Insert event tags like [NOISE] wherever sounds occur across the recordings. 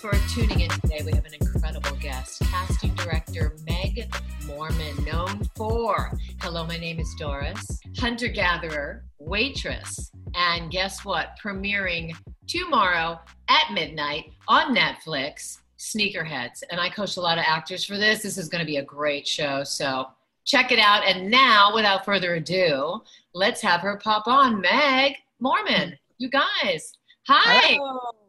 for tuning in today. We have an incredible guest, casting director Meg Morman, known for Hello, my name is Doris, hunter gatherer, waitress, and guess what? Premiering tomorrow at midnight on Netflix, Sneakerheads. And I coach a lot of actors for this. This is going to be a great show. So check it out. And now, without further ado, let's have her pop on. Meg Morman, you guys. Hi. Hello.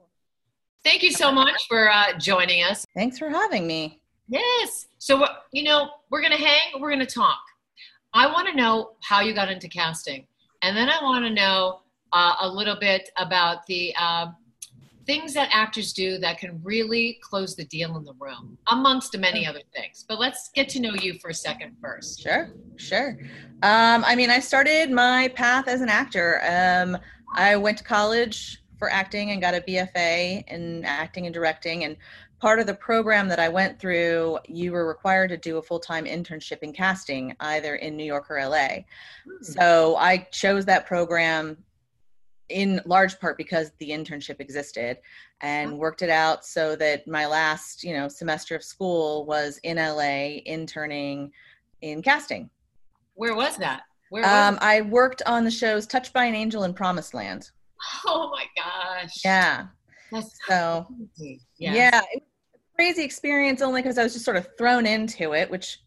Thank you so much for uh, joining us. Thanks for having me. Yes. So, you know, we're going to hang, we're going to talk. I want to know how you got into casting. And then I want to know uh, a little bit about the uh, things that actors do that can really close the deal in the room, amongst many other things. But let's get to know you for a second first. Sure, sure. Um, I mean, I started my path as an actor. Um, I went to college for acting and got a BFA in acting and directing. And part of the program that I went through, you were required to do a full time internship in casting, either in New York or LA. Hmm. So I chose that program in large part because the internship existed and worked it out so that my last you know semester of school was in la interning in casting where was that where was um, i worked on the shows touched by an angel and promised land [LAUGHS] Oh my gosh. Yeah. That's so yeah. yeah it was a crazy experience only because I was just sort of thrown into it, which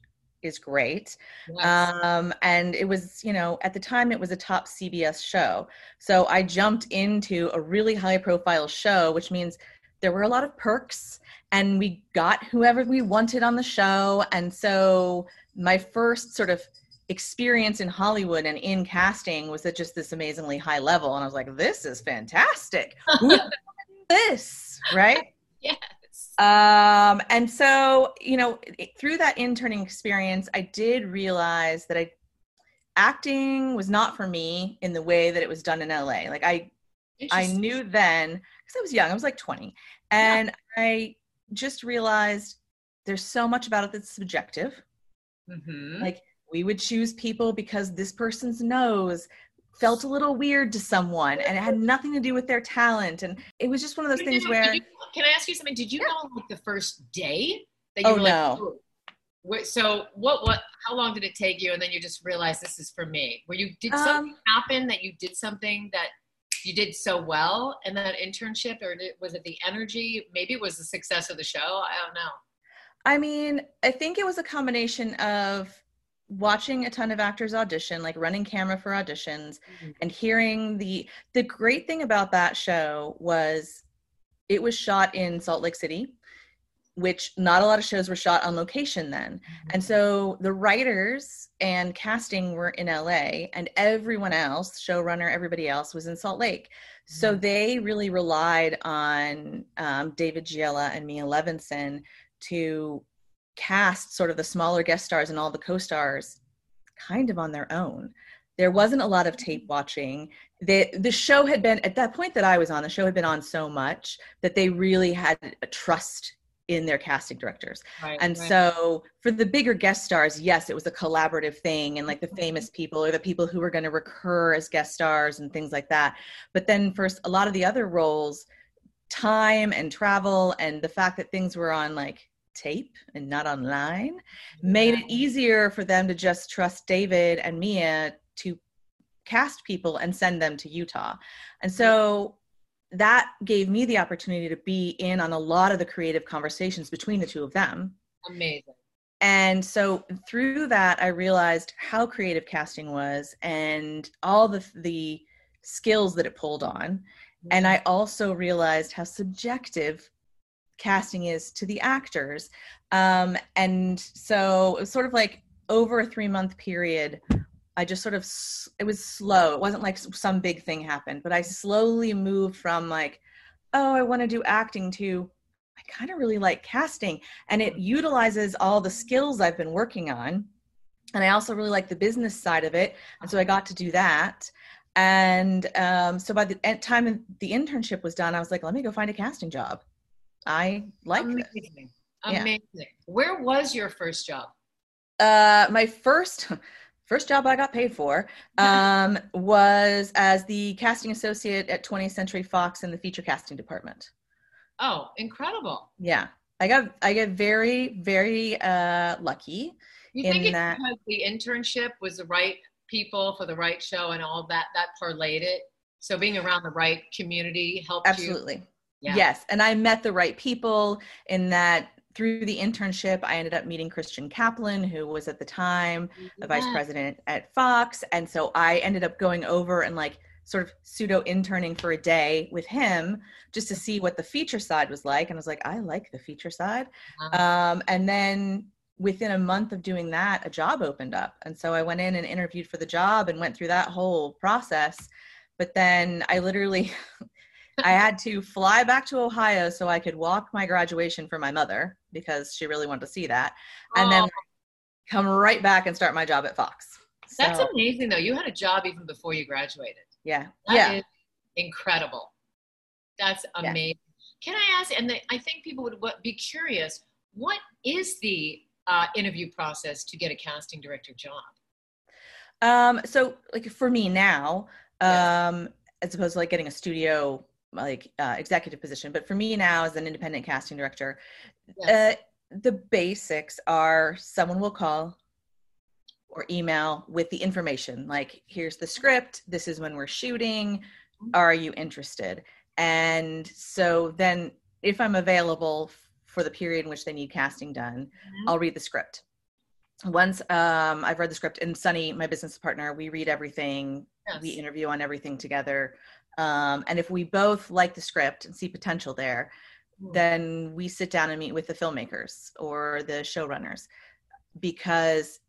is great. Yes. Um, and it was, you know, at the time it was a top CBS show. So I jumped into a really high profile show, which means there were a lot of perks and we got whoever we wanted on the show. And so my first sort of experience in Hollywood and in casting was at just this amazingly high level. And I was like, this is fantastic. this, right? [LAUGHS] yes. Um, and so, you know, through that interning experience, I did realize that I acting was not for me in the way that it was done in LA. Like I I knew then because I was young, I was like 20. And yeah. I just realized there's so much about it that's subjective. Mm-hmm. Like we would choose people because this person's nose felt a little weird to someone and it had nothing to do with their talent and it was just one of those things where you, can i ask you something did you yeah. know like the first day that you oh, were like no. oh. so what what how long did it take you and then you just realized this is for me where you did something um, happen that you did something that you did so well in that internship or was it the energy maybe it was the success of the show i don't know i mean i think it was a combination of watching a ton of actors audition like running camera for auditions mm-hmm. and hearing the the great thing about that show was it was shot in salt lake city which not a lot of shows were shot on location then mm-hmm. and so the writers and casting were in la and everyone else showrunner everybody else was in salt lake mm-hmm. so they really relied on um, david giella and mia levinson to cast sort of the smaller guest stars and all the co-stars kind of on their own. There wasn't a lot of tape watching. The the show had been at that point that i was on the show had been on so much that they really had a trust in their casting directors. Right, and right. so for the bigger guest stars yes it was a collaborative thing and like the mm-hmm. famous people or the people who were going to recur as guest stars and things like that. But then for a lot of the other roles time and travel and the fact that things were on like tape and not online made it easier for them to just trust David and Mia to cast people and send them to Utah. And so that gave me the opportunity to be in on a lot of the creative conversations between the two of them. Amazing. And so through that I realized how creative casting was and all the the skills that it pulled on. And I also realized how subjective casting is to the actors. Um, and so it was sort of like over a three month period. I just sort of, it was slow. It wasn't like some big thing happened, but I slowly moved from like, oh, I want to do acting to, I kind of really like casting. And it utilizes all the skills I've been working on. And I also really like the business side of it. And so I got to do that. And um, so by the time the internship was done, I was like, let me go find a casting job. I like Amazing. This. Amazing. Yeah. Where was your first job? Uh, my first [LAUGHS] first job I got paid for [LAUGHS] um, was as the casting associate at 20th Century Fox in the feature casting department. Oh, incredible. Yeah. I got I get very, very uh lucky. You In think it's that- because the internship was the right people for the right show and all that that parlayed it? So being around the right community helped you. Yeah. Yes. And I met the right people in that through the internship, I ended up meeting Christian Kaplan, who was at the time the vice president at Fox. And so I ended up going over and like sort of pseudo interning for a day with him just to see what the feature side was like. And I was like, I like the feature side. Um, and then within a month of doing that, a job opened up. And so I went in and interviewed for the job and went through that whole process. But then I literally, [LAUGHS] I had to fly back to Ohio so I could walk my graduation for my mother because she really wanted to see that. And then Oh, come right back and start my job at Fox. that's So, amazing though. You had a job even before you graduated. yeah. That yeah. is incredible. That's Yeah. amazing. Can I ask? And the, I think people would be curious. What is the uh, interview process to get a casting director job? Um, so like for me now, um, as opposed to like getting a studio like uh, executive position, but for me now as an independent casting director, Yes. uh, the basics are someone will call or email with the information like here's the script. This is when we're shooting. Are you interested? And so then if i'm available for the period in which they need casting done Mhm. i'll read the script. Once um, i've read the script and sunny my business partner we read everything. We interview on everything together um, and if we both like the script and see potential there Hmm. then we sit down and meet with the filmmakers or the showrunners because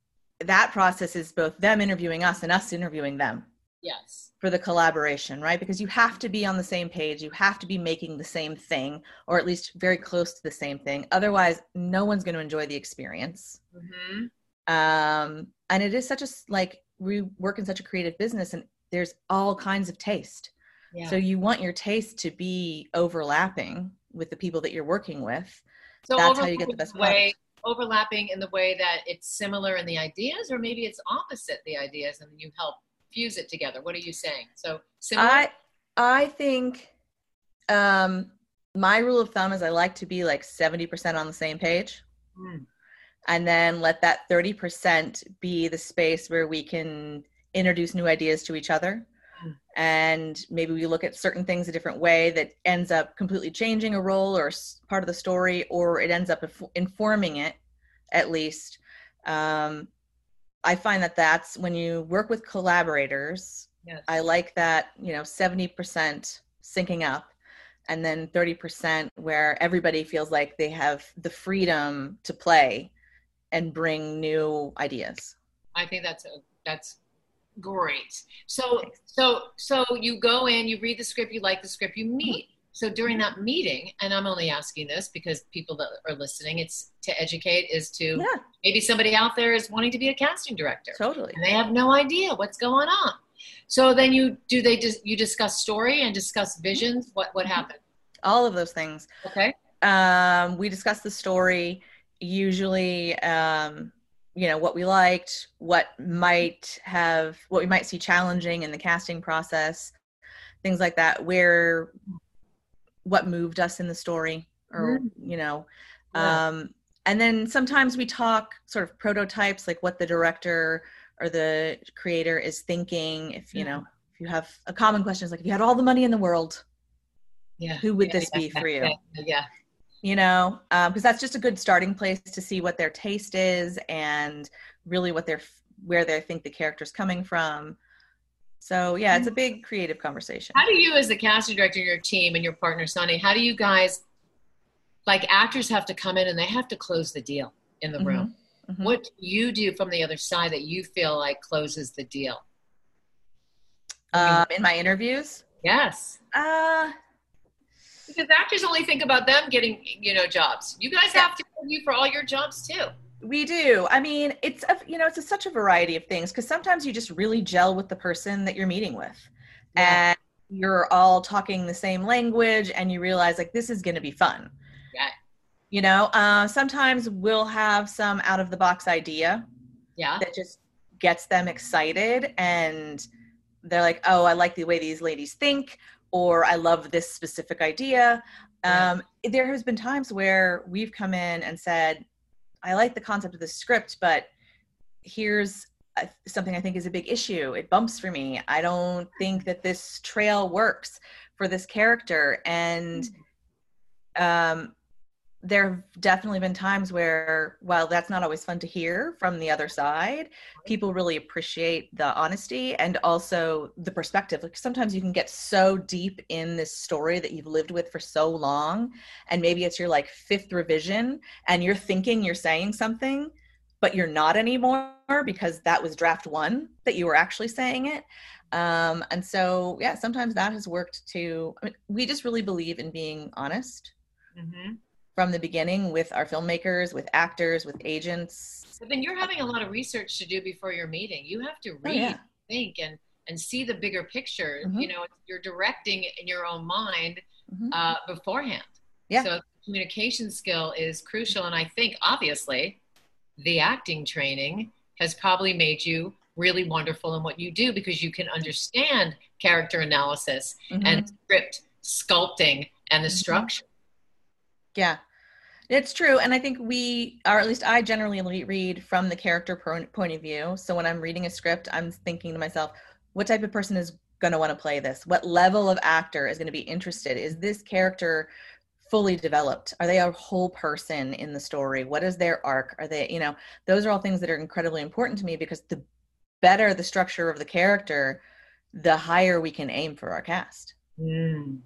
that process is both them interviewing us and us interviewing them yes. for the collaboration, right? Because you have to be on the same page, you have to be making the same thing, or at least very close to the same thing. Otherwise, no one's going to enjoy the experience. hmm Um, and it is such a like we work in such a creative business, and there's all kinds of taste. Yeah. So you want your taste to be overlapping with the people that you're working with. So that's how you get the best way, overlapping in the way that it's similar in the ideas, or maybe it's opposite the ideas, and you help fuse it together. What are you saying? So similar. I I think um my rule of thumb is I like to be like 70% on the same page Mm. and then let that 30% be the space where we can introduce new ideas to each other. And maybe we look at certain things a different way that ends up completely changing a role or part of the story or it ends up informing it at least um, i find that that's when you work with collaborators Yes. I like that, you know, 70% syncing up and then 30% where everybody feels like they have the freedom to play and bring new ideas. I think that's a, that's great. So Thanks. so so you go in, you read the script, you like the script, you meet. So during that meeting, and I'm only asking this because people that are listening, it's to educate, is to Yeah, maybe somebody out there is wanting to be a casting director totally. and they have no idea what's going on. So then you do they just you discuss story and discuss visions. What what happened? All of those things. Okay. Um, we discuss the story, usually, um, you know, what we liked, what might have, what we might see challenging in the casting process, things like that, where, what moved us in the story, or, you know, Yeah. um, and then sometimes we talk sort of prototypes, like what the director or the creator is thinking. If you know, if you have a common question, is like, if you had all the money in the world, Yeah. who would Yeah, this be for you? Yeah. You know, because that's just a good starting place to see what their taste is and really what they're where they think the character's coming from. So yeah, it's a big creative conversation. How do you, as the casting director, your team, and your partner Sunny, how do you guys, like actors, have to come in and they have to close the deal in the room? Mhm. What do you do from the other side that you feel like closes the deal? Um, in my interviews, Yes, uh, because actors only think about them getting, you know, jobs. You guys have to interview for all your jobs too. we do. I mean, it's a, you know, it's a, such a variety of things because sometimes you just really gel with the person that you're meeting with, Yeah. and you're all talking the same language, and you realize like this is going to be fun. Yeah. You know, uh, sometimes we'll have some out of the box idea Yeah. that just gets them excited and they're like, oh, I like the way these ladies think, or I love this specific idea. Um, yeah. There has been times where we've come in and said, I like the concept of the script, but here's a, something I think is a big issue. It bumps for me. I don't think that this trail works for this character. And hmm. um, there have definitely been times where while that's not always fun to hear from the other side people really appreciate the honesty and also the perspective. Like sometimes you can get so deep in this story that you've lived with for so long and maybe it's your like fifth revision and you're thinking you're saying something but you're not anymore because that was draft one that you were actually saying it. Um, and so yeah sometimes that has worked to I mean, we just really believe in being honest. Mm-hmm from the beginning with our filmmakers, with actors, with agents. But then you're having a lot of research to do before your meeting. You have to read, oh, yeah. think, and and see the bigger picture. Mm-hmm. You know, you're directing in your own mind mm-hmm. uh, beforehand. Yeah. So communication skill is crucial, and I think obviously the acting training has probably made you really wonderful in what you do because you can understand character analysis mm-hmm. and script sculpting and the mm-hmm. structure. Yeah, it's true. And I think we, or at least I generally read from the character point of view. So when I'm reading a script, I'm thinking to myself, what type of person is going to want to play this? What level of actor is going to be interested? Is this character fully developed? Are they a whole person in the story? What is their arc? Are they, you know, those are all things that are incredibly important to me because the better the structure of the character, the higher we can aim for our cast. Mm.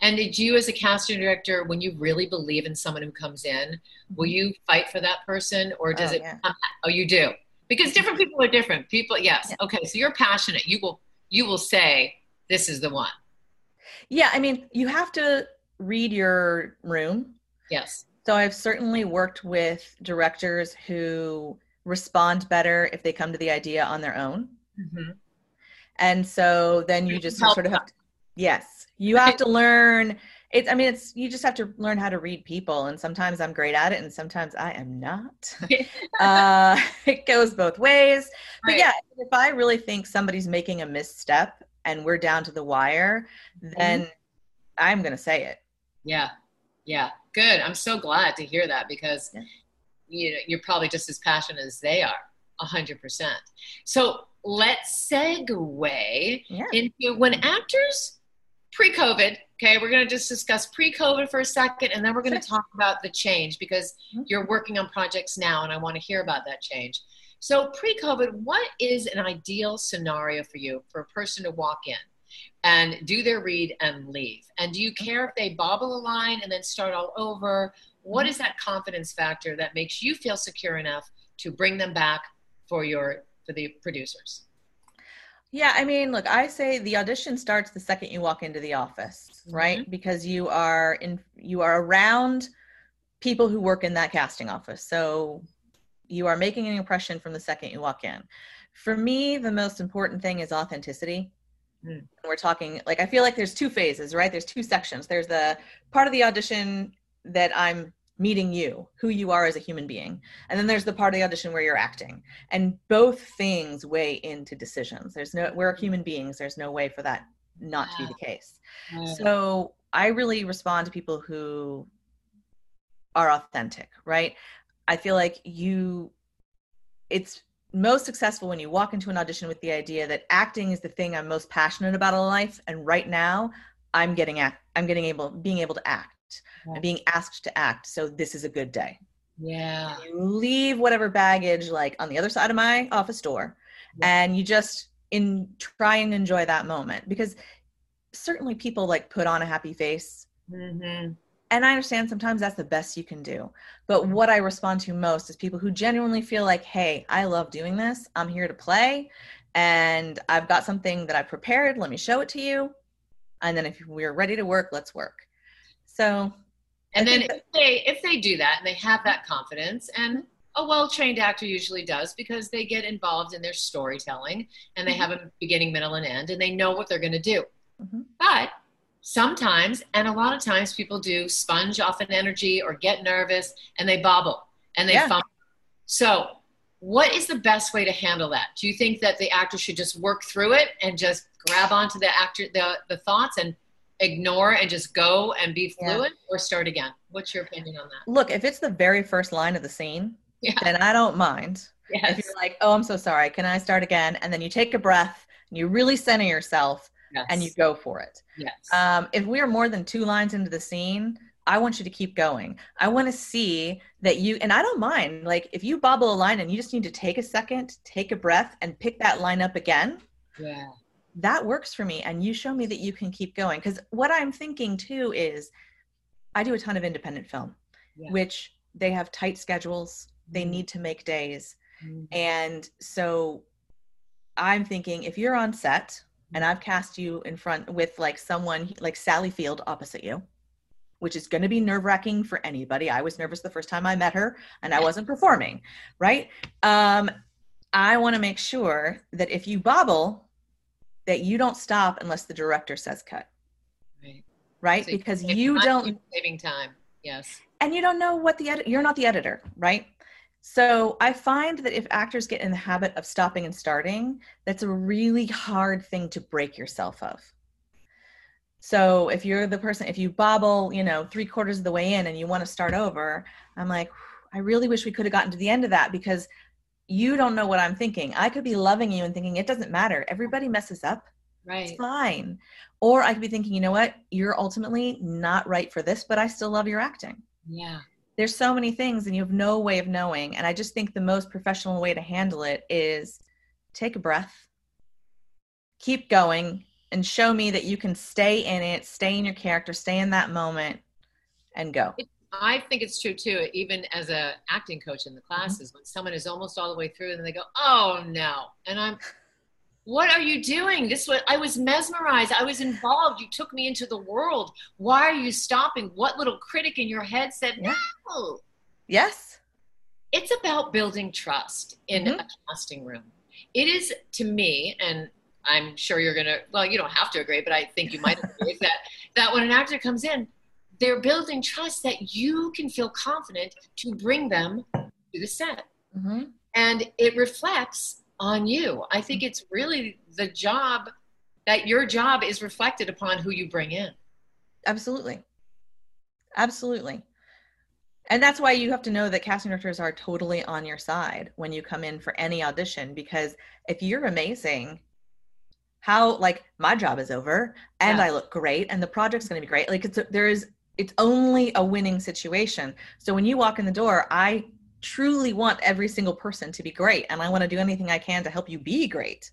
And did you, as a casting director, when you really believe in someone who comes in, will you fight for that person, or does oh, it? Yeah. oh, you do, because different people are different. People, yes, yeah. okay. So you're passionate. You will, you will say, "This is the one." Yeah, I mean, you have to read your room. Yes. So I've certainly worked with directors who respond better if they come to the idea on their own. Mm-hmm. And so then you just sort of have to, yes. You have to learn it's i mean it's you just have to learn how to read people and sometimes i'm great at it and sometimes i am not. [LAUGHS] Uh, [LAUGHS] it goes both ways. But right. yeah if i really think somebody's making a misstep and we're down to the wire then mm-hmm. i'm going to say it. Yeah. Yeah. Good. I'm so glad to hear that because yeah. you know you're probably just as passionate as they are 100% so let's segue yeah. into when actors pre-COVID. Okay, we're going to just discuss pre-COVID for a second, and then we're going to talk about the change because mm-hmm. you're working on projects now, and I want to hear about that change. So, pre-COVID, what is an ideal scenario for you for a person to walk in and do their read and leave? And do you mm-hmm. care if they bobble a line and then start all over? What mm-hmm. that confidence factor that makes you feel secure enough to bring them back for your for the producers? Yeah, I mean, look, I say the audition starts the second you walk into the office, right? Mm-hmm. Because you are in you are around people who work in that casting office. So you are making an impression from the second you walk in. For me, the most important thing is authenticity. Mm. We're talking like I feel like there's two phases, right? There's two sections. There's the part of the audition that I'm meeting you, who you are as a human being. And then there's the part of the audition where you're acting. And both things weigh into decisions. There's no, we're mm-hmm. human beings. There's no way for that not to be the case. So I really respond to people who are authentic, right? I feel like you, it's most successful when you walk into an audition with the idea that acting is the thing I'm most passionate about in life. And right now I'm getting act, I'm getting able, being able to act yeah. and being asked to act. So this is a good day. Yeah. You leave whatever baggage like on the other side of my office door yeah. and you just in try and enjoy that moment because certainly people like put on a happy face. Mm-hmm. And I understand sometimes that's the best you can do. But mm-hmm. what I respond to most is people who genuinely feel like, hey, I love doing this. I'm here to play and I've got something that I've prepared. Let me show it to you. And then if we're ready to work, let's work. So, and then if they if they do that and they have that confidence and a well-trained actor usually does because they get involved in their storytelling and they mm-hmm. have a beginning, middle, and end, and they know what they're going to do. Mm-hmm. But sometimes, and a lot of times, people do sponge off an energy or get nervous and they bobble and they yeah. fumble. So, what is the best way to handle that? Do you think that the actor should just work through it and just grab onto the actor the the thoughts and ignore and just go and be fluent yeah. or start again? What's your opinion on that? Look, if it's the very first line of the scene, yeah. then I don't mind. Yes. If you're like, oh, I'm so sorry, can I start again? And then you take a breath and you really center yourself yes. and you go for it. Yes. Um, if we are more than two lines into the scene, I want you to keep going. I want to see that you, and I don't mind, like if you bobble a line and you just need to take a second, take a breath, and pick that line up again. Yeah. That works for me. And you show me that you can keep going. Because what I'm thinking too is I do a ton of independent film, yeah. which they have tight schedules, they mm-hmm. need to make days. Mm-hmm. And so I'm thinking if you're on set and I've cast you in front with like someone like Sally Field opposite you, which is going to be nerve wracking for anybody. I was nervous the first time I met her and I wasn't performing, right? Um, I want to make sure that if you bobble, that you don't stop unless the director says cut. Right. Right? So because you don't saving time. Yes. And you don't know what the edit you're not the editor, right? So I find that if actors get in the habit of stopping and starting, that's a really hard thing to break yourself of. So if you're the person, if you bobble, you know, three quarters of the way in and you want to start over, I'm like, I really wish we could have gotten to the end of that because you don't know what I'm thinking. I could be loving you and thinking it doesn't matter. Everybody messes up. Right. It's fine. Or I could be thinking, you know what? You're ultimately not right for this, but I still love your acting. Yeah. There's so many things and you have no way of knowing. And I just think the most professional way to handle it is take a breath, keep going, and show me that you can stay in it, stay in your character, stay in that moment, and go. I think it's true too. Even as a acting coach in the mm-hmm. classes, mm-hmm. when someone is almost all the way through and they go, "Oh no," and I'm, "What are you doing? This was I was mesmerized. I was involved. You took me into the world. Why are you stopping? What little critic in your head said yeah. no?" Yes. It's about building trust in mm-hmm. a casting room. It is to me, and I'm sure you're gonna. Well, you don't have to agree, but I think you might [LAUGHS] agree that that when an actor comes in, they're building trust that you can feel confident to bring them to the set, mm-hmm. and it reflects on you. I think it's really the job that your job is reflected upon who you bring in. Absolutely, absolutely. And that's why you have to know that casting directors are totally on your side when you come in for any audition because if you're amazing how like my job is over and yeah. I look great and the project's going to be great. Like it's there is it's only a winning situation. So when you walk in the door, I truly want every single person to be great and I want to do anything I can to help you be great.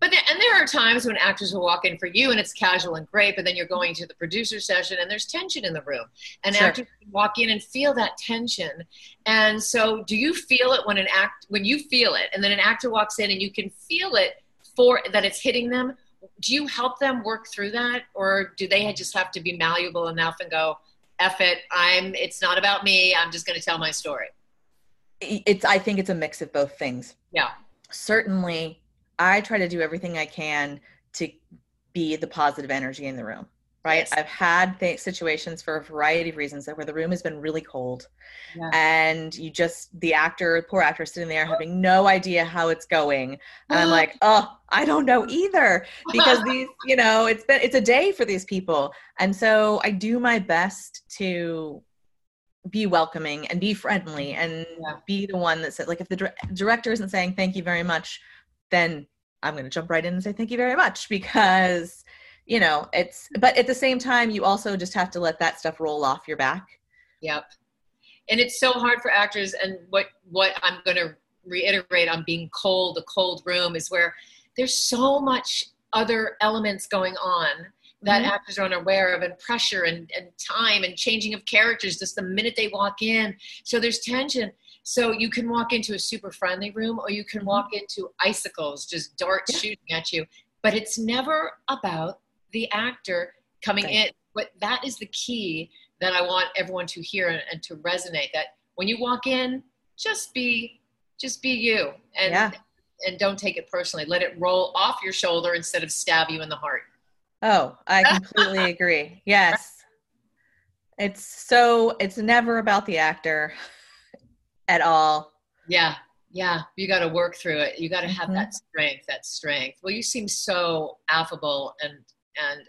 But and there are times when actors will walk in for you and it's casual and great, but then you're going to the producer session and there's tension in the room, and sure. actors walk in and feel that tension. And so, do you feel it when an act when you feel it, and then an actor walks in and you can feel it for that it's hitting them do you help them work through that? Or do they just have to be malleable enough and go F it i'm it's not about me i'm just going to tell my story it's i think it's a mix of both things. Yeah. Certainly i try to do everything i can to be the positive energy in the room right yes. i've had th- situations for a variety of reasons where the room has been really cold yeah. and you just the actor poor actor sitting there [GASPS] having no idea how it's going and i'm like [GASPS] oh i don't know either because these [LAUGHS] you know it's been it's a day for these people and so i do my best to be welcoming and be friendly and yeah. be the one that said like if the director isn't saying thank you very much then i'm going to jump right in and say thank you very much because you know it's but at the same time you also just have to let that stuff roll off your back yep and it's so hard for actors and what what i'm going to reiterate on being cold a cold room is where there's so much other elements going on that mm-hmm. actors are unaware of and pressure and, and time and changing of characters just the minute they walk in so there's tension so you can walk into a super friendly room or you can mm-hmm. walk into icicles just darts yeah. shooting at you but it's never about the actor coming right. in. But that is the key that I want everyone to hear and, and, to resonate. That when you walk in, just be, just be you, and yeah. and don't take it personally. Let it roll off your shoulder instead of stab you in the heart. Oh, I completely [LAUGHS] agree. Yes, it's so it's never about the actor [LAUGHS] at all. Yeah. Yeah, you got to work through it. You got to have Mhm. that strength, that strength. Well, you seem so affable and and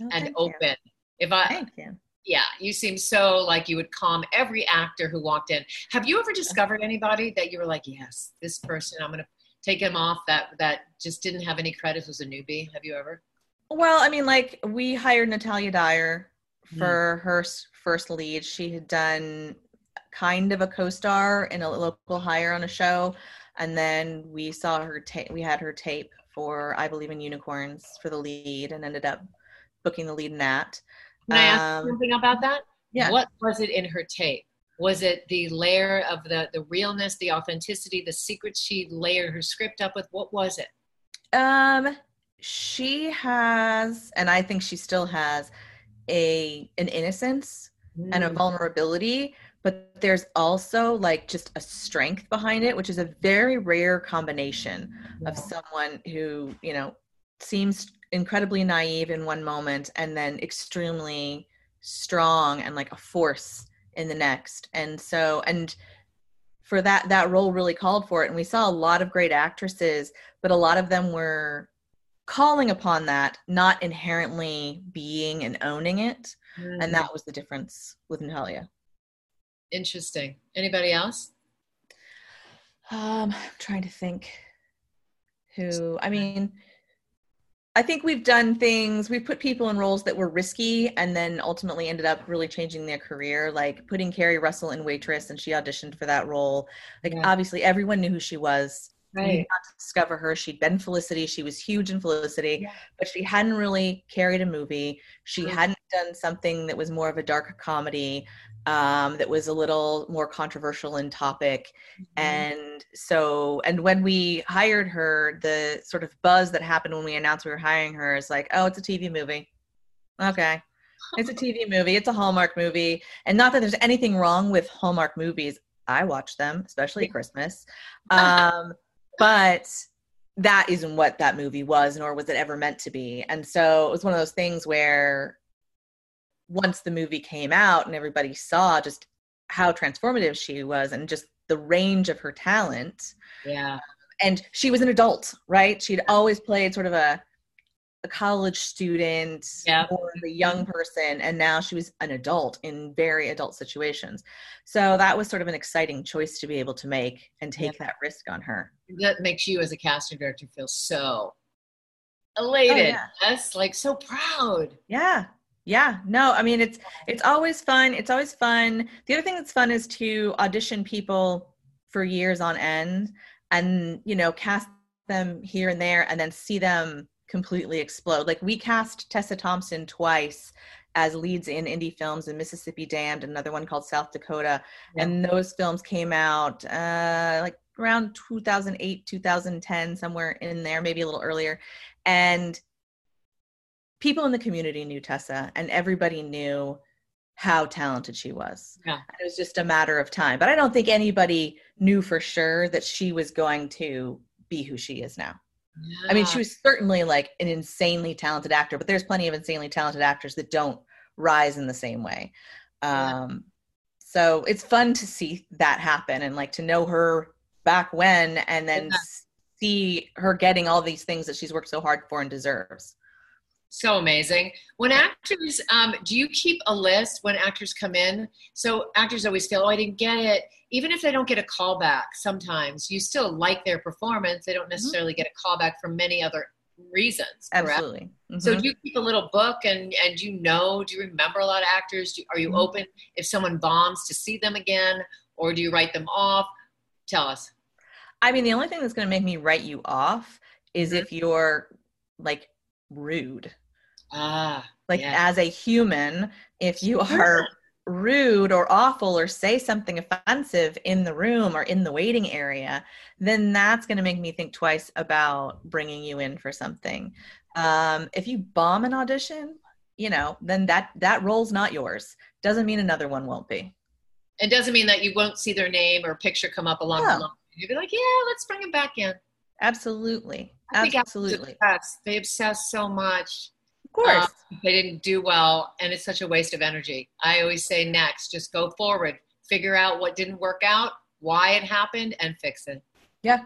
Oh, and thank you. open. If I Thank you. yeah, you seem so like you would calm every actor who walked in. Have you ever discovered anybody that you were like, yes, this person, I'm gonna take him off that that just didn't have any credits was a newbie? Have you ever? Well, I mean, like we hired Natalia Dyer Mm. for her first lead. She had done kind of a co-star in a local hire on a show, and then we saw her tape. We had her tape for "I Believe in Unicorns" for the lead, and ended up booking the lead in that. Can I ask Um, something about that? Yeah. What was it in her tape? Was it the layer of the the realness, the authenticity, the secrets she layered her script up with? What was it? Um, she has, and I think she still has, a an innocence and a Mm. vulnerability but there's also like just a strength behind it which is a very rare combination of someone who you know seems incredibly naive in one moment and then extremely strong and like a force in the next and so and for that that role really called for it and we saw a lot of great actresses but a lot of them were calling upon that not inherently being and owning it Mm. and that was the difference with Natalia. Interesting. Anybody else? Um, I'm trying to think who. I mean, I think we've done things. We've put people in roles that were risky, and then ultimately ended up really changing their career. Like putting Keri Russell in Waitress, and she auditioned for that role. Like Yeah. obviously, everyone knew who she was. Right. discover her. She'd been Felicity. She was huge in Felicity, Yeah. but she hadn't really carried a movie. She Mm. hadn't done something that was more of a dark comedy, um, that was a little more controversial in topic. Mm-hmm. And so, and when we hired her, the sort of buzz that happened when we announced we were hiring her is like, oh, it's a TV movie. Okay. It's a TV [LAUGHS] movie. It's a Hallmark movie. And not that there's anything wrong with Hallmark movies. I watch them, especially at Christmas. Um, but that isn't what that movie was, nor was it ever meant to be. And so it was one of those things where once the movie came out and everybody saw just how transformative she was and just the range of her talent, Yeah. and she was an adult, right? She'd always played sort of a a college student Yeah. or the young person, and now she was an adult in very adult situations. So that was sort of an exciting choice to be able to make and take that risk on her. That makes you as a casting director feel so oh, elated. yeah. Yes, like so proud. Yeah. Yeah. No, I mean it's it's always fun. It's always fun. The other thing that's fun is to audition people for years on end and, you know, cast them here and there and then see them completely explode. Like we cast Tessa Thompson twice as leads in indie films in Mississippi Damned, another one called South Dakota. Yeah. And those films came out uh like around 2008, 2010 somewhere in there, maybe a little earlier. And people in the community knew Tessa and everybody knew how talented she was. Yeah. And It was just a matter of time. But I don't think anybody knew for sure that she was going to be who she is now. I mean, she was certainly like an insanely talented actor, but there's plenty of insanely talented actors that don't rise in the same way. Yeah. Um, so it's fun to see that happen and like to know her back when and then Yeah. see her getting all these things that she's worked so hard for and deserves. So amazing. When actors, um, do you keep a list when actors come in? So actors always feel, oh, I didn't get it. Even if they don't get a callback, sometimes you still like their performance. They don't necessarily get a callback for many other reasons. Correct? Absolutely. So Mhm. do you keep a little book and and you know? Do you remember a lot of actors? Do, are you Mhm. open if someone bombs to see them again, or do you write them off? Tell us. I mean, the only thing that's going to make me write you off is Mhm. if you're like rude. Ah, Like Yeah. as a human, if you [LAUGHS] are rude or awful or say something offensive in the room or in the waiting area, then that's going to make me think twice about bringing you in for something. Um, if you bomb an audition, you know, then that that role's not yours. Doesn't mean another one won't be. it doesn't mean that you won't see their name or picture come up along the No. line. You'd be like, yeah, let's bring him back in. Absolutely. Absolutely. They obsess so much. Course. Um, they didn't do well, and it's such a waste of energy. I always say next, just go forward, figure out what didn't work out, why it happened, and fix it. Yeah.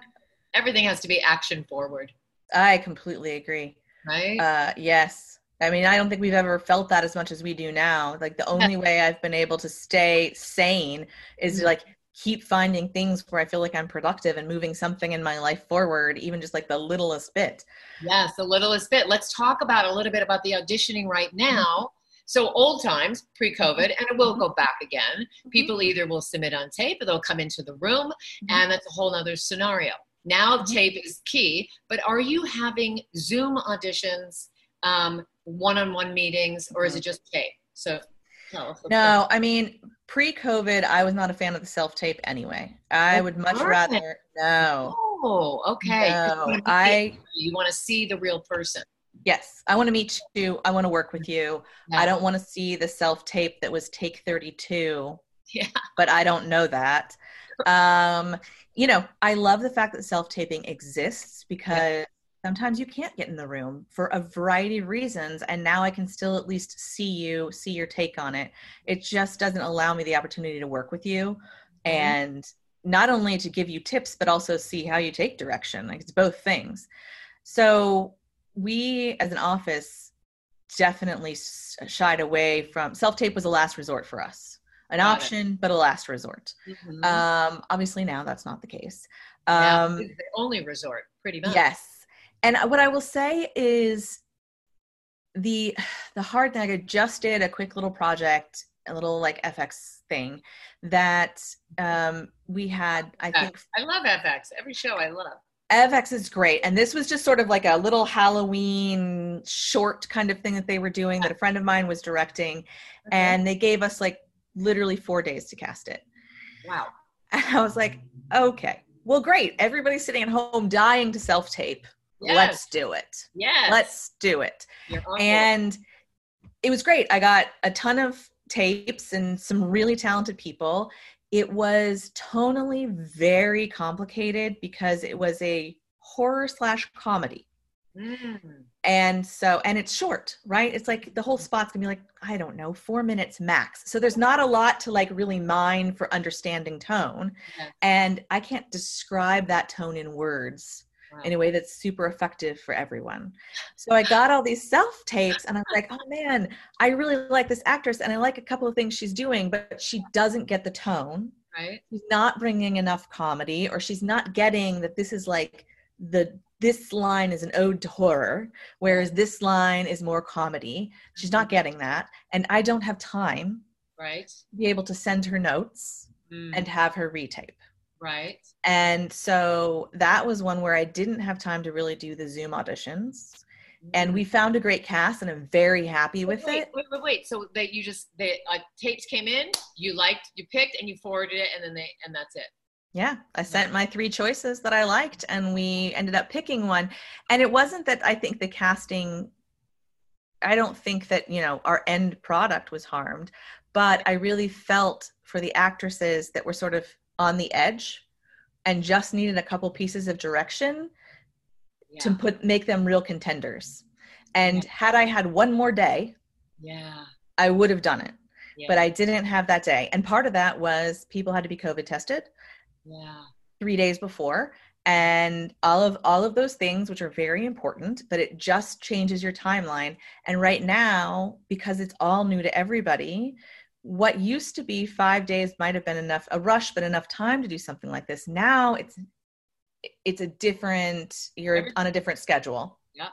Everything has to be action forward, I completely agree. right? Uh, yes. I mean, I don't think we've ever felt that as much as we do now. Like the only way I've been able to stay sane is Mhm. like keep finding things where I feel like I'm productive and moving something in my life forward, even just like the littlest bit. Yes, the littlest bit. Let's talk about a little bit about the auditioning right mm-hmm. now. So old times, pre-COVID, mm-hmm. and it will mm-hmm. go back again. People either will submit on tape or they'll come into the room, and that's a whole nother scenario. Now tape is key, but are you having Zoom auditions, um, one-on-one meetings, or is it just tape? So tell us. No, I mean, pre-COVID, I was not a fan of the self-tape anyway. I Oh, would much rather no. Oh, okay. No, I you want to see the real person. yes, I want to meet you. I want to work with you. I don't want to see the self-tape that was take 32. Yeah. But I don't know that. Um, you know, I love the fact that self-taping exists because sometimes you can't get in the room for a variety of reasons and now I can still at least see you, see your take on it. It just doesn't allow me the opportunity to work with you and not only to give you tips but also see how you take direction. Like it's both things. So we as an office definitely shied away from self-tape was a last resort for us. An Got it. option but a last resort. Mhm. Um obviously now that's not the case. Um it's the only resort, pretty much. Yes. And what I will say is the [SIGHS] the hard thing I just did a quick little project, a little like FX thing that um we had I think I love FX. Every show I love. FX is great. And this was just sort of like a little Halloween short kind of thing that they were doing that a friend of mine was directing and they gave us like literally 4 days to cast it. wow. And [LAUGHS] I was like, okay, well, great. Everybody's sitting at home dying to self tape. Yes. Let's do it. Yes. Let's do it. You're on board. And it was great. I got a ton of tapes and some really talented people. It was tonally very complicated because it was a horror slash comedy. Mm. And so, and it's short, right? It's like the whole spot's gonna be like, I don't know, four minutes max. So there's not a lot to like really mine for understanding tone. Yeah. And I can't describe that tone in words Wow. in a way that's super effective for everyone. So I got all these self tapes and I was like, oh man, I really like this actress and I like a couple of things she's doing, but she doesn't get the tone. Right. She's not bringing enough comedy or she's not getting that this is like the this line is an ode to horror whereas this line is more comedy. She's not getting that and I don't have time Right. to be able to send her notes Mm. and have her retape. Right. And so that was one where I didn't have time to really do the Zoom auditions. And we found a great cast and I'm very happy with Mm. wait, it. Wait, wait, wait. So that you just the uh, tapes came in, you liked, you picked, and you forwarded it, and then they and that's it. Yeah, I sent my three choices that I liked and we ended up picking one. And it wasn't that I think the casting, I don't think that, you know, our end product was harmed, but I really felt for the actresses that were sort of on the edge and just needed a couple pieces of direction Yeah. to put make them real contenders. And had I had one more day, yeah. I would have done it. Yeah. But I didn't have that day. And part of that was people had to be COVID tested yeah. three days before. And all of all of those things, which are very important, but it just changes your timeline. And right now, because it's all new to everybody, what used to be five days might have been enough, a rush, but enough time to do something like this. Now it's it's a different, you're on a different schedule. Yeah.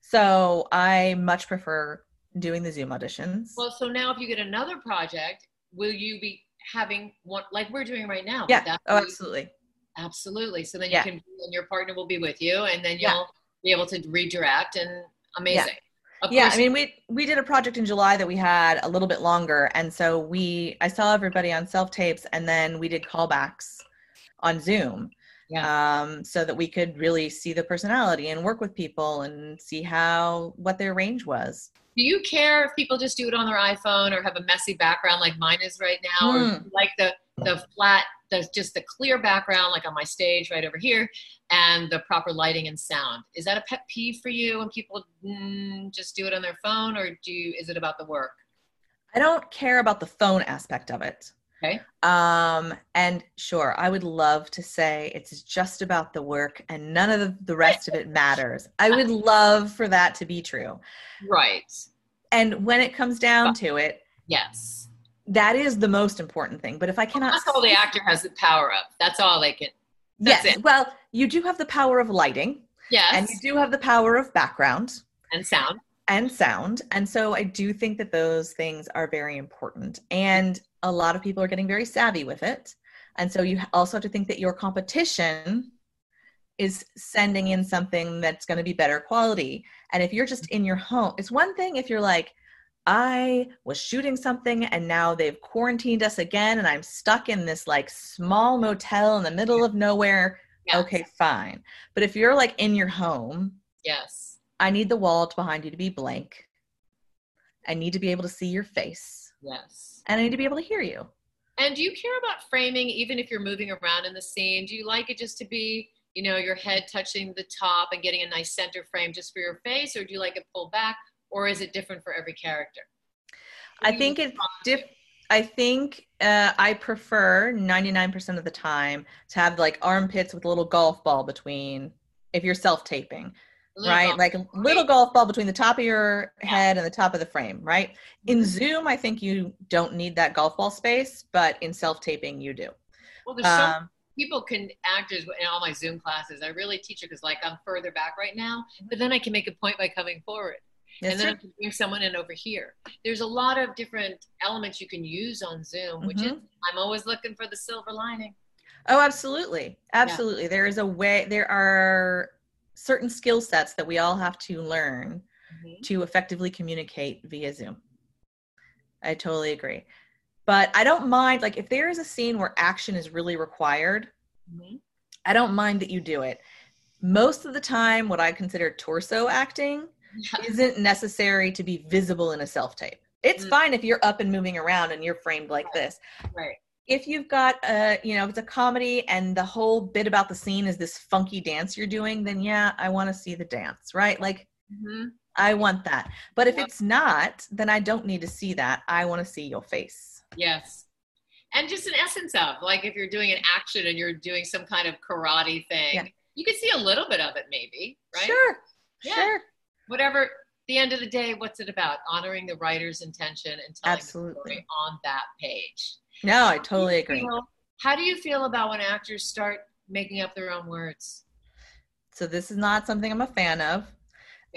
So I much prefer doing the Zoom auditions. Well, so now if you get another project, will you be having one like we're doing right now? yeah. Oh, absolutely. absolutely. So then Yeah. you can, and your partner will be with you, and then you'll be able to redirect. And amazing. Of yeah course, i mean we we did a project in july that we had a little bit longer and so we i saw everybody on self tapes and then we did callbacks on zoom um, so that we could really see the personality and work with people and see how what their range was do you care if people just do it on their iPhone or have a messy background like mine is right now, or Hmm. like the the flat, the just the clear background like on my stage right over here, and the proper lighting and sound? Is that a pet peeve for you when people mm, just do it on their phone, or do you, is it about the work? i don't care about the phone aspect of it Okay. Um, and sure, I would love to say it's just about the work and none of the, the rest of it matters. I would [LAUGHS] love for that to be true. Right. And when it comes down to it, Yes. that is the most important thing. But if I cannot, That's all the actor has the power of. That's all they can. that's yes, it. well, you do have the power of lighting, Yes. and you do have the power of background. and sound. and sound. And so I do think that those things are very important. And a lot of people are getting very savvy with it. And so you also have to think that your competition is sending in something that's going to be better quality. And if you're just in your home, it's one thing if you're like, I was shooting something and now they've quarantined us again and I'm stuck in this like small motel in the middle of nowhere. Yes. Okay, fine. But if you're like in your home Yes. I need the wall behind you to be blank. I need to be able to see your face. Yes. And I need to be able to hear you. And do you care about framing even if you're moving around in the scene? Do you like it just to be, you know, your head touching the top and getting a nice center frame just for your face, or do you like it pulled back, or is it different for every character? I think it's respond diff- I think uh, I prefer 99% of the time to have like armpits with a little golf ball between if you're self taping, little right? golf- Like a little golf ball between the top of your Yeah. head and the top of the frame, right? In Mhm. Zoom, I think you don't need that golf ball space, but in self taping, you do. Well, there's so Um, people can actors in all my Zoom classes. I really teach it because like I'm further back right now, but then I can make a point by coming forward, and then. I can bring someone in over here. There's a lot of different elements you can use on Zoom, which is I'm always looking for the silver lining. Oh, absolutely. Absolutely. There is a way, there are certain skill sets that we all have to learn Mhm. to effectively communicate via Zoom. I totally agree. But I don't mind, like, if there is a scene where action is really required, Mhm. I don't mind that you do it. Most of the time, what I consider torso acting [LAUGHS] isn't necessary to be visible in a self tape. It's Mm. fine if you're up and moving around and you're framed like this Right. If you've got a you know if it's a comedy and the whole bit about the scene is this funky dance you're doing then yeah i want to see the dance right like hmm i want that but if it's not then i don't need to see that i want to see your face Yes. And just an essence of like if you're doing an action and you're doing some kind of karate thing, Yeah. you can see a little bit of it maybe, right? sure Yeah. sure Whatever. The end of the day, what's it about? Honoring the writer's intention and telling the story on that page. No i totally agree feel- how do you feel about when actors start making up their own words? so this is not something i'm a fan of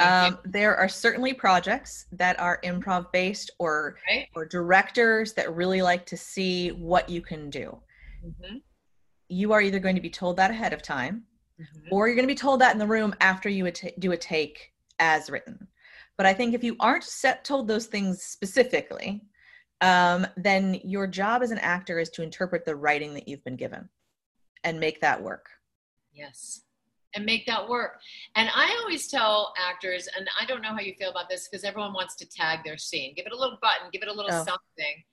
um, there are certainly projects that are improv based or. Right? or directors that really like to see what you can do Mhm. you are either going to be told that ahead of time Mhm. or you're going to be told that in the room after you at- do a take as written. But I think if you aren't set told those things specifically, um, then your job as an actor is to interpret the writing that you've been given and make that work. Yes. And make that work. And I always tell actors, and I don't know how you feel about this because everyone wants to tag their scene. Give it a little button, give it a little Oh. something.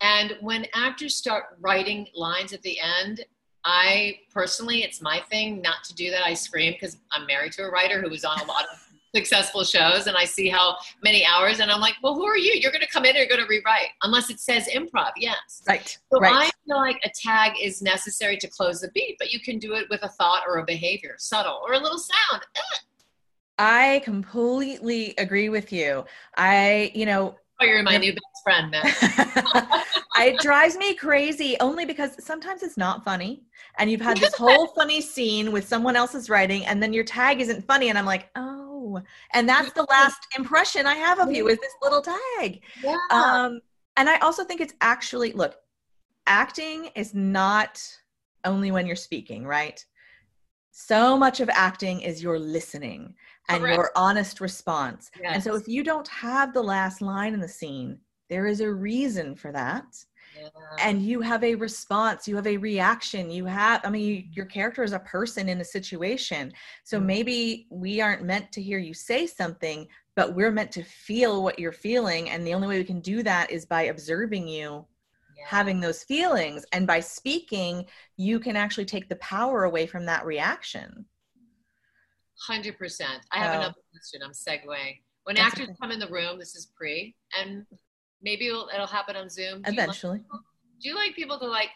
And when actors start writing lines at the end, I personally, it's my thing not to do that. I scream because I'm married to a writer who was on a lot of successful shows and I see how many hours and I'm like, well, who are you? You're going to come in and you're going to rewrite unless it says improv. Yes. Right. So right. I feel like a tag is necessary to close the beat, but you can do it with a thought or a behavior, subtle or a little sound. Eh. I completely agree with you. I, you know, Oh, you're my new best friend, man. [LAUGHS] it drives me crazy only because sometimes it's not funny and you've had this [LAUGHS] whole funny scene with someone else's writing and then your tag isn't funny and i'm like oh and that's the last impression i have of you is this little tag Yeah. um and i also think it's actually look acting is not only when you're speaking right so much of acting is your listening and Correct. your honest response and so if you don't have the last line in the scene there is a reason for that. And you have a response you have a reaction you have i mean you, your character is a person in a situation so Mhm. maybe we aren't meant to hear you say something but we're meant to feel what you're feeling and the only way we can do that is by observing you Yeah. having those feelings and by speaking you can actually take the power away from that reaction 100%. I have Oh. another question. I'm segueing. When That's actors okay. come in the room, this is pre, and maybe it'll, it'll happen on Zoom. Do you like- eventually do you like people to like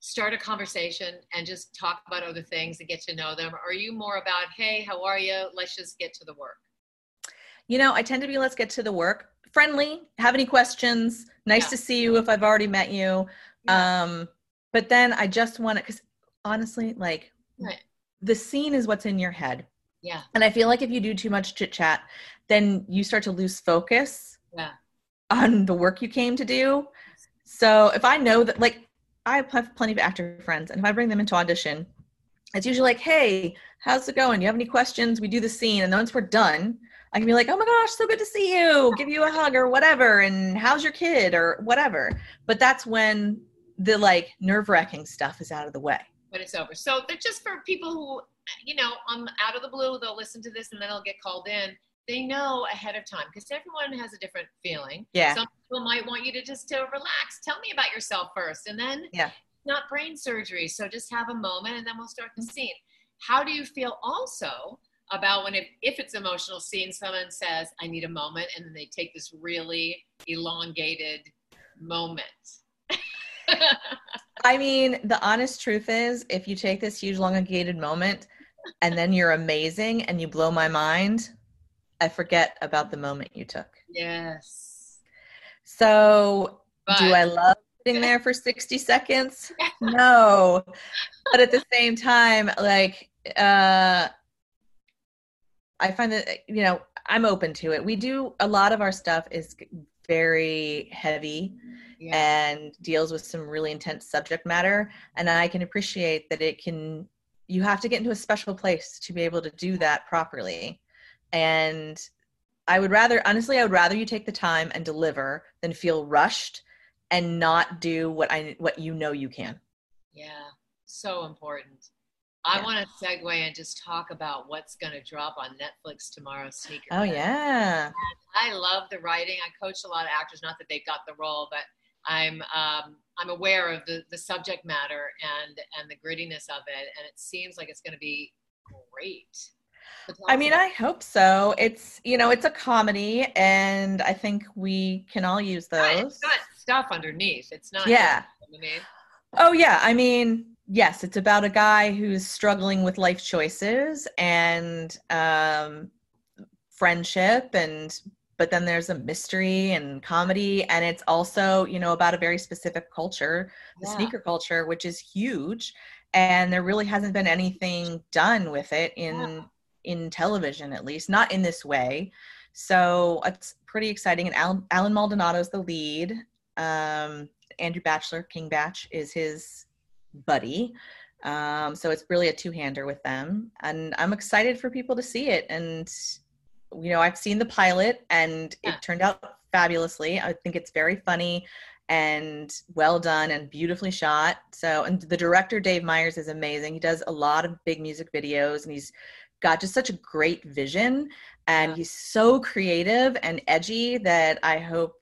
start a conversation and just talk about other things and get to know them? Or are you more about, hey, how are you? Let's just get to the work? You know, I tend to be let's get to the work. Friendly, have any questions? Nice yeah. to see you if I've already met you. Yeah. Um, but then I just want to, because honestly, like right. the scene is what's in your head. Yeah. And I feel like if you do too much chit chat, then you start to lose focus yeah. On the work you came to do. So if I know that, like, I have plenty of actor friends, and if I bring them into audition, it's usually like, "Hey, how's it going? You have any questions?" We do the scene, and then once we're done, I can be like, "Oh my gosh, so good to see you!" Give you a hug or whatever, and how's your kid or whatever. But that's when the like nerve wracking stuff is out of the way. When it's over. So they're just for people who, you know, on out of the blue, they'll listen to this and then they'll get called in they know ahead of time because everyone has a different feeling. Yeah. Some people might want you to just to relax. Tell me about yourself first, and then yeah, not brain surgery. So just have a moment, and then we'll start the scene. How do you feel also about when if, if it's emotional scene, someone says, "I need a moment," and then they take this really elongated moment. I mean, the honest truth is, if you take this huge, elongated moment, and then you're amazing and you blow my mind, I forget about the moment you took. Yes. So, but, do I love sitting there for 60 seconds? [LAUGHS] no. But at the same time, like, uh, I find that, you know, I'm open to it. We do a lot of our stuff is very heavy yeah. and deals with some really intense subject matter. And I can appreciate that it can, you have to get into a special place to be able to do that properly and I would rather honestly I would rather you take the time and deliver than feel rushed and not do what I what you know you can. Yeah, so important. I yeah. want to segue and just talk about what's going to drop on Netflix tomorrow. Sneaker. Oh yeah. I love the writing. I coach a lot of actors. Not that they've got the role, but I'm um, I'm aware of the the subject matter and and the grittiness of it, and it seems like it's going to be great. I mean, I hope so. It's you know, it's a comedy, and I think we can all use those. Right, it's got stuff underneath. It's not. Yeah. Oh yeah. I mean, yes, it's about a guy who's struggling with life choices and um, friendship, and but then there's a mystery and comedy, and it's also you know about a very specific culture, the yeah. sneaker culture, which is huge and there really hasn't been anything done with it in yeah in television at least not in this way. So it's pretty exciting and Allen, Allen Maldonado is the lead. Um, Andrew Bachelor King Bach is his buddy. Um, so it's really a two-hander with them and i'm excited for people to see it. And you know i've seen the pilot and yeah. it turned out fabulously. I think it's very funny and well done and beautifully shot. So and the director Dave Meyers is amazing. He does a lot of big music videos and he's got just such a great vision and yeah. he's so creative and edgy that I hope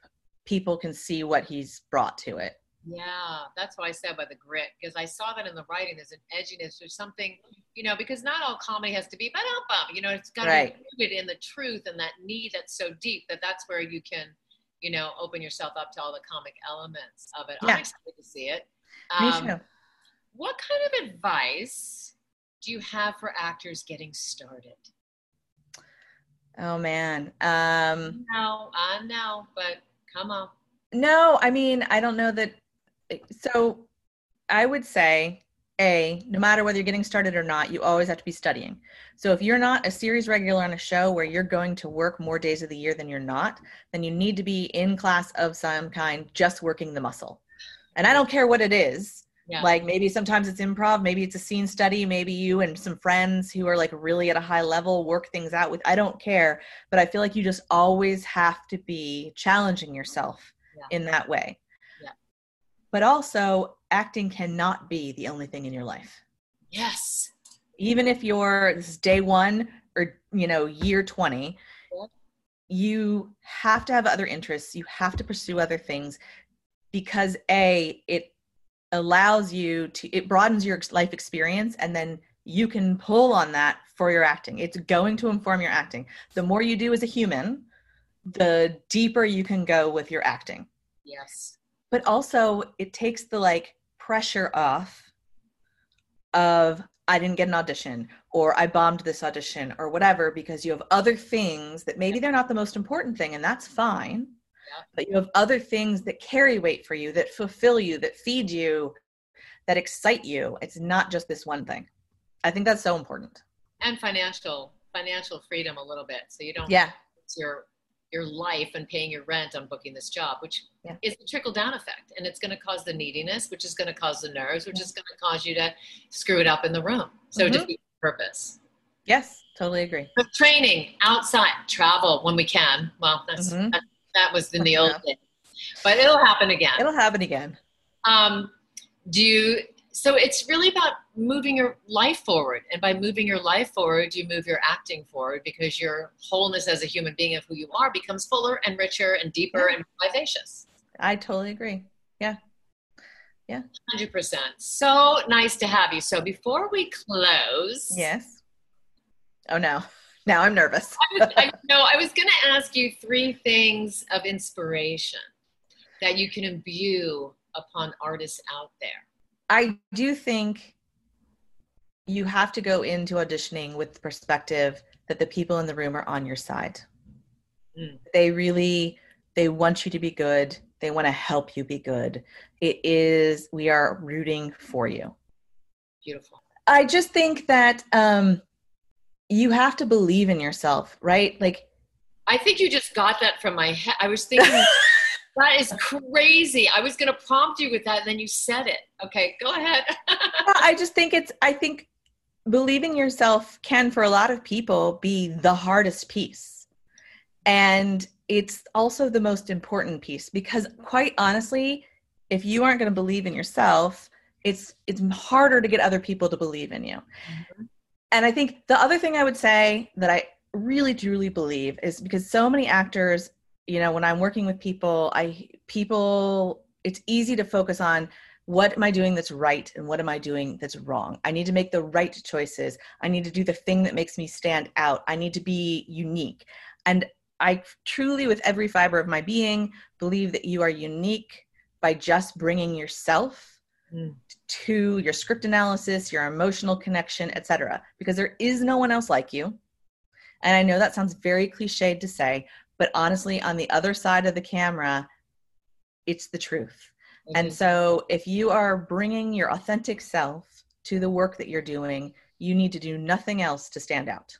people can see what he's brought to it. Yeah, that's what I said by the grit because I saw that in the writing. There's an edginess, there's something, you know, because not all comedy has to be bum bum. You know, it's got to right. be rooted in the truth and that need that's so deep that that's where you can, you know, open yourself up to all the comic elements of it. Yeah. I'm excited to see it. Um, Me too. What kind of advice do you have for actors getting started? Oh man. Um no, I know, but come on. No, I mean, I don't know that so I would say a no matter whether you're getting started or not, you always have to be studying. So if you're not a series regular on a show where you're going to work more days of the year than you're not, then you need to be in class of some kind just working the muscle. And I don't care what it is yeah. Like maybe sometimes it's improv, maybe it's a scene study, maybe you and some friends who are like really at a high level work things out with. I don't care, but I feel like you just always have to be challenging yourself yeah. in that way. Yeah. But also, acting cannot be the only thing in your life. Yes. Even if you're this is day 1 or you know, year 20, yeah. you have to have other interests, you have to pursue other things because a it allows you to it broadens your life experience and then you can pull on that for your acting. It's going to inform your acting. The more you do as a human the deeper you can go with your acting. Yes. But also it takes the like pressure off of I didn't get an audition or I bombed this audition or whatever because you have other things that maybe they're not the most important thing and that's fine. Yeah. But you have other things that carry weight for you, that fulfill you, that feed you, that excite you. It's not just this one thing. I think that's so important. And financial financial freedom a little bit. So you don't Yeah. it's your your life and paying your rent on booking this job, which Yeah. is the trickle down effect. And it's going to cause the neediness, which is going to cause the nerves, which is going to cause you to screw it up in the room. So Mhm. defeat purpose. Yes, totally agree. But training outside, travel when we can. Well, that's Mhm. that, that was in the Yeah. old days, but it'll happen again. It'll happen again. um, do you so it's really about moving your life forward and by moving your life forward you move your acting forward because your wholeness as a human being of who you are becomes fuller and richer and deeper and vivacious I totally agree. Yeah. Yeah. 100% so nice to have you so before we close Yes. Oh no. Now I'm nervous. I was, I, no, I was going to ask you three things of inspiration that you can imbue upon artists out there I do think you have to go into auditioning with the perspective that the people in the room are on your side. Mm. They really they want you to be good. They want to help you be good. It is we are rooting for you. beautiful I just think that um you have to believe in yourself, right? Like I think you just got that from my head. I was thinking [LAUGHS] that is crazy. I was going to prompt you with that, and then you said it. Okay, go ahead. [LAUGHS] I just think it's I think believing yourself can for a lot of people be the hardest piece. And it's also the most important piece because quite honestly, if you aren't going to believe in yourself, it's it's harder to get other people to believe in you. Mm-hmm. And I think the other thing I would say that I really truly believe is because so many actors, you know, when I'm working with people, I people it's easy to focus on what am I doing that's right and what am I doing that's wrong? I need to make the right choices. I need to do the thing that makes me stand out. I need to be unique. And I truly, with every fiber of my being, believe that you are unique by just bringing yourself Mm. To your script analysis, your emotional connection, etc. Because there is no one else like you. And I know that sounds very cliched to say, but honestly, on the other side of the camera, it's the truth. Mm-hmm. And so, if you are bringing your authentic self to the work that you're doing, you need to do nothing else to stand out.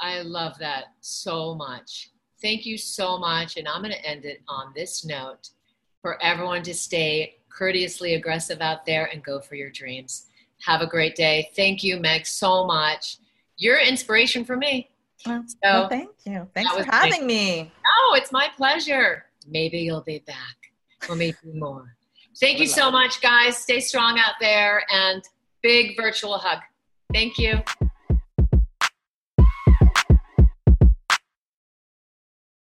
I love that so much. Thank you so much. And I'm going to end it on this note for everyone to stay courteously aggressive out there and go for your dreams. Have a great day. Thank you, Meg, so much. You're inspiration for me. Well, So- well, thank you. Thanks for having me. Oh, it's my pleasure. Maybe you'll be back or maybe more. Thank you so much, guys. Stay strong out there and big virtual hug. Thank you.